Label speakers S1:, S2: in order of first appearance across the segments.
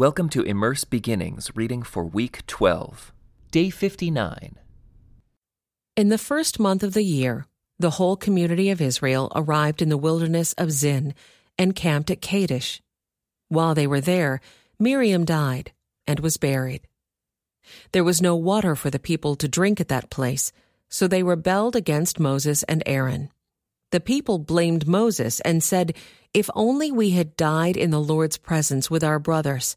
S1: Welcome to Immerse Beginnings reading for week 12, day 59.
S2: In the first month of the year, the whole community of Israel arrived in the wilderness of Zin and camped at Kadesh. While they were there, Miriam died and was buried. There was no water for the people to drink at that place, so they rebelled against Moses and Aaron. The people blamed Moses and said, If only we had died in the Lord's presence with our brothers.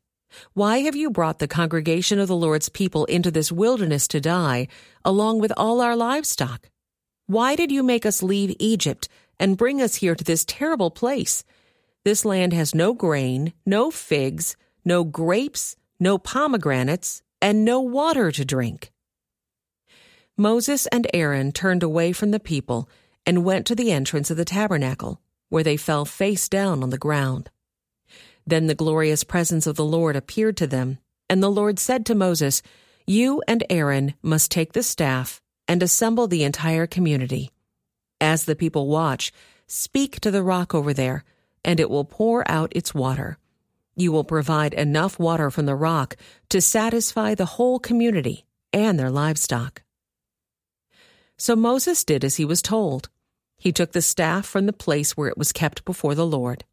S2: Why have you brought the congregation of the Lord's people into this wilderness to die, along with all our livestock? Why did you make us leave Egypt and bring us here to this terrible place? This land has no grain, no figs, no grapes, no pomegranates, and no water to drink. Moses and Aaron turned away from the people and went to the entrance of the tabernacle, where they fell face down on the ground. Then the glorious presence of the Lord appeared to them, and the Lord said to Moses, You and Aaron must take the staff and assemble the entire community. As the people watch, speak to the rock over there, and it will pour out its water. You will provide enough water from the rock to satisfy the whole community and their livestock. So Moses did as he was told. He took the staff from the place where it was kept before the Lord.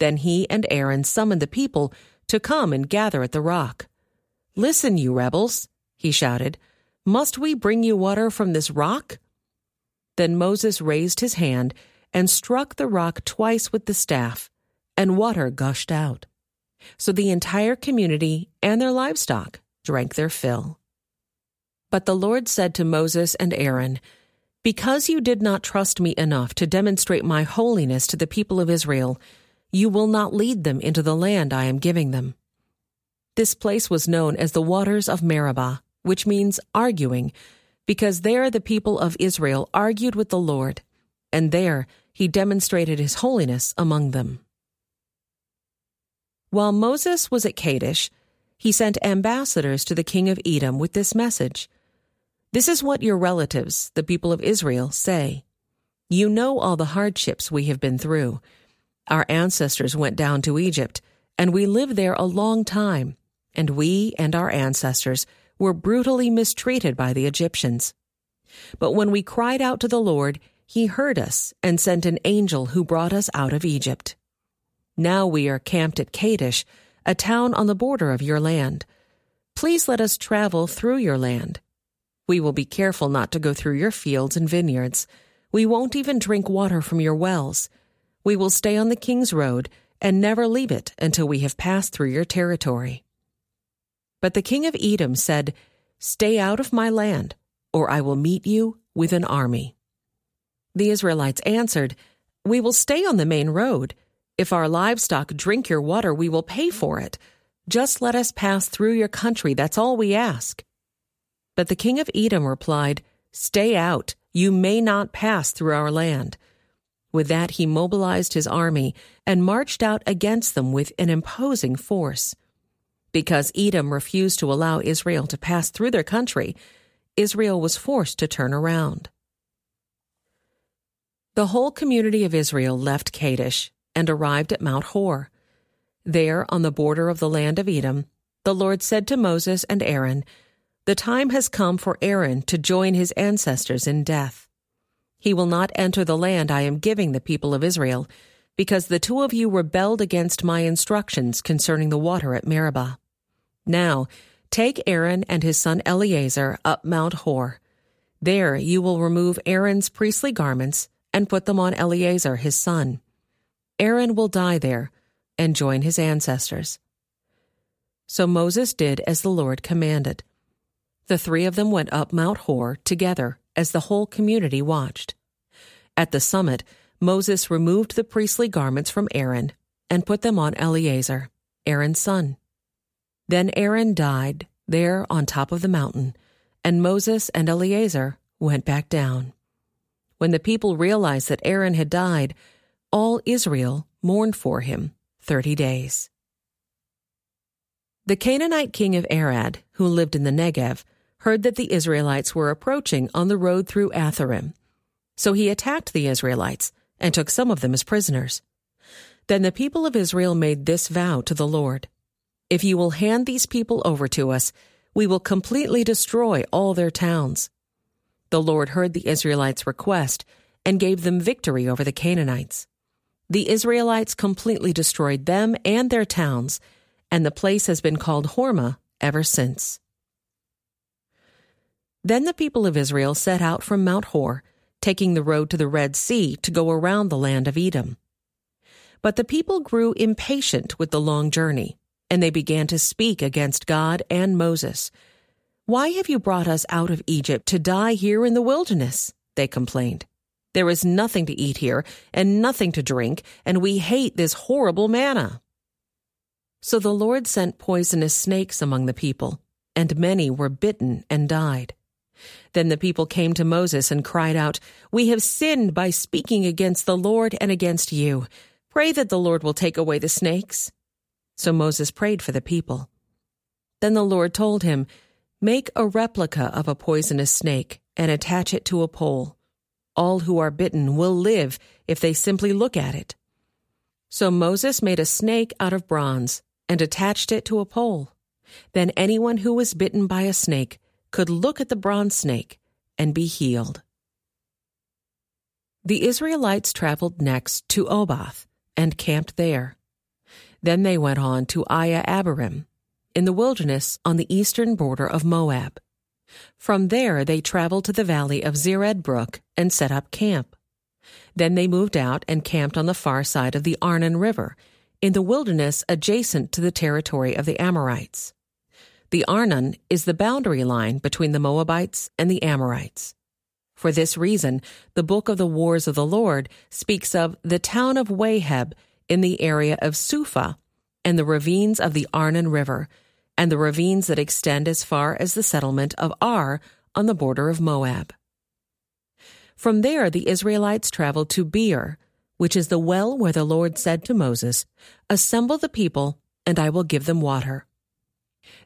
S2: Then he and Aaron summoned the people to come and gather at the rock. Listen, you rebels, he shouted. Must we bring you water from this rock? Then Moses raised his hand and struck the rock twice with the staff, and water gushed out. So the entire community and their livestock drank their fill. But the Lord said to Moses and Aaron, Because you did not trust me enough to demonstrate my holiness to the people of Israel, you will not lead them into the land I am giving them. This place was known as the waters of Meribah, which means arguing, because there the people of Israel argued with the Lord, and there he demonstrated his holiness among them. While Moses was at Kadesh, he sent ambassadors to the king of Edom with this message This is what your relatives, the people of Israel, say. You know all the hardships we have been through our ancestors went down to Egypt, and we lived there a long time, and we and our ancestors were brutally mistreated by the Egyptians. But when we cried out to the Lord, he heard us and sent an angel who brought us out of Egypt. Now we are camped at Kadesh, a town on the border of your land. Please let us travel through your land. We will be careful not to go through your fields and vineyards. We won't even drink water from your wells we will stay on the King's Road and never leave it until we have passed through your territory. But the king of Edom said, Stay out of my land, or I will meet you with an army. The Israelites answered, We will stay on the main road. If our livestock drink your water, we will pay for it. Just let us pass through your country, that's all we ask. But the king of Edom replied, Stay out, you may not pass through our land. With that, he mobilized his army and marched out against them with an imposing force. Because Edom refused to allow Israel to pass through their country, Israel was forced to turn around. The whole community of Israel left Kadesh and arrived at Mount Hor. There, on the border of the land of Edom, the Lord said to Moses and Aaron, The time has come for Aaron to join his ancestors in death. He will not enter the land I am giving the people of Israel, because the two of you rebelled against my instructions concerning the water at Meribah. Now, take Aaron and his son Eleazar up Mount Hor. There you will remove Aaron's priestly garments and put them on Eleazar his son. Aaron will die there and join his ancestors. So Moses did as the Lord commanded. The three of them went up Mount Hor together as the whole community watched. At the summit, Moses removed the priestly garments from Aaron and put them on Eleazar, Aaron's son. Then Aaron died there on top of the mountain, and Moses and Eleazar went back down. When the people realized that Aaron had died, all Israel mourned for him thirty days. The Canaanite king of Arad, who lived in the Negev, heard that the Israelites were approaching on the road through Atharim. So he attacked the Israelites and took some of them as prisoners. Then the people of Israel made this vow to the Lord If you will hand these people over to us, we will completely destroy all their towns. The Lord heard the Israelites' request and gave them victory over the Canaanites. The Israelites completely destroyed them and their towns, and the place has been called Hormah ever since. Then the people of Israel set out from Mount Hor, taking the road to the Red Sea to go around the land of Edom. But the people grew impatient with the long journey and they began to speak against God and Moses. Why have you brought us out of Egypt to die here in the wilderness? They complained. There is nothing to eat here and nothing to drink, and we hate this horrible manna. So the Lord sent poisonous snakes among the people, and many were bitten and died. Then the people came to Moses and cried out, We have sinned by speaking against the Lord and against you. Pray that the Lord will take away the snakes. So Moses prayed for the people. Then the Lord told him, Make a replica of a poisonous snake and attach it to a pole. All who are bitten will live if they simply look at it. So Moses made a snake out of bronze and attached it to a pole. Then anyone who was bitten by a snake could look at the bronze snake and be healed. The Israelites traveled next to Oboth and camped there. Then they went on to Iye Abarim, in the wilderness on the eastern border of Moab. From there they traveled to the valley of Zered Brook and set up camp. Then they moved out and camped on the far side of the Arnon River, in the wilderness adjacent to the territory of the Amorites. The Arnon is the boundary line between the Moabites and the Amorites. For this reason, the book of the Wars of the Lord speaks of the town of Waheb in the area of Suphah and the ravines of the Arnon River, and the ravines that extend as far as the settlement of Ar on the border of Moab. From there, the Israelites traveled to Beer, which is the well where the Lord said to Moses, Assemble the people, and I will give them water.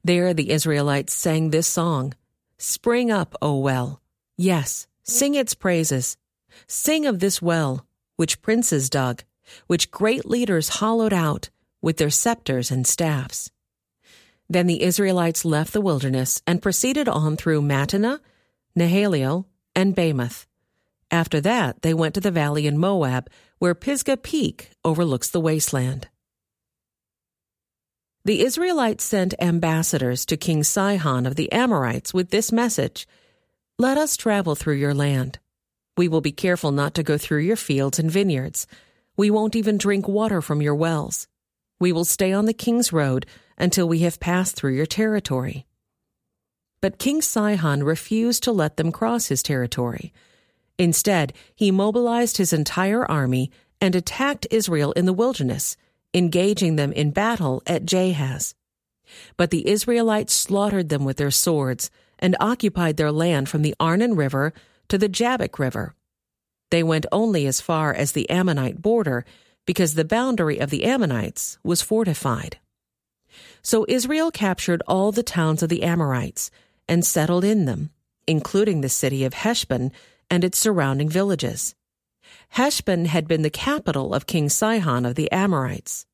S2: There the Israelites sang this song Spring up, O well. Yes, sing its praises. Sing of this well, which princes dug which great leaders hollowed out with their scepters and staffs. Then the Israelites left the wilderness and proceeded on through Mattanah, Nahaliel, and Bamoth. After that, they went to the valley in Moab, where Pisgah Peak overlooks the wasteland. The Israelites sent ambassadors to King Sihon of the Amorites with this message Let us travel through your land. We will be careful not to go through your fields and vineyards we won't even drink water from your wells. We will stay on the king's road until we have passed through your territory. But King Sihon refused to let them cross his territory. Instead, he mobilized his entire army and attacked Israel in the wilderness, engaging them in battle at Jahaz. But the Israelites slaughtered them with their swords and occupied their land from the Arnon River to the Jabbok River they went only as far as the Ammonite border because the boundary of the Ammonites was fortified. So Israel captured all the towns of the Amorites and settled in them, including the city of Heshbon and its surrounding villages. Heshbon had been the capital of King Sihon of the Amorites.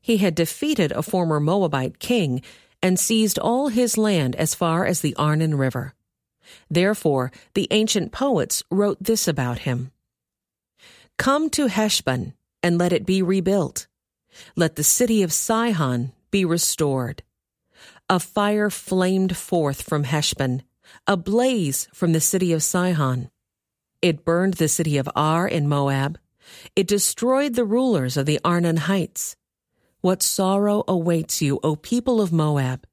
S2: He had defeated a former Moabite king and seized all his land as far as the Arnon River. Therefore, the ancient poets wrote this about him. Come to Heshbon, and let it be rebuilt. Let the city of Sihon be restored. A fire flamed forth from Heshbon, a blaze from the city of Sihon. It burned the city of Ar in Moab. It destroyed the rulers of the Arnon Heights. What sorrow awaits you, O people of Moab!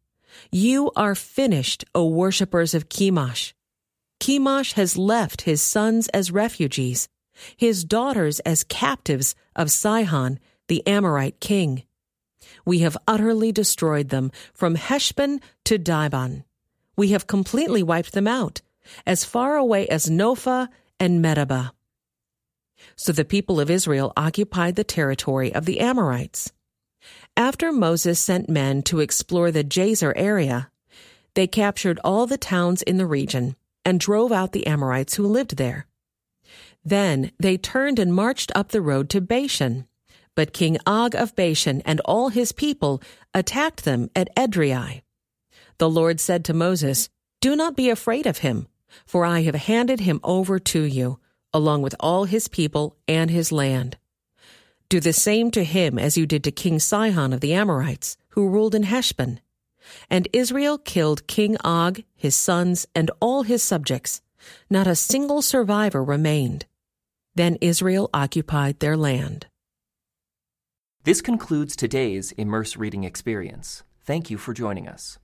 S2: You are finished, O worshippers of Chemosh. Chemosh has left his sons as refugees his daughters as captives of Sihon, the Amorite king. We have utterly destroyed them from Heshbon to Dibon. We have completely wiped them out, as far away as Nophah and Medeba. So the people of Israel occupied the territory of the Amorites. After Moses sent men to explore the Jazer area, they captured all the towns in the region and drove out the Amorites who lived there. Then they turned and marched up the road to Bashan, But King Og of Bashan and all his people attacked them at Edrei. The Lord said to Moses, Do not be afraid of him, for I have handed him over to you, along with all his people and his land. Do the same to him as you did to King Sihon of the Amorites, who ruled in Heshbon. And Israel killed King Og, his sons, and all his subjects. Not a single survivor remained. Then Israel occupied their land.
S1: This concludes today's Immerse Reading Experience. Thank you for joining us.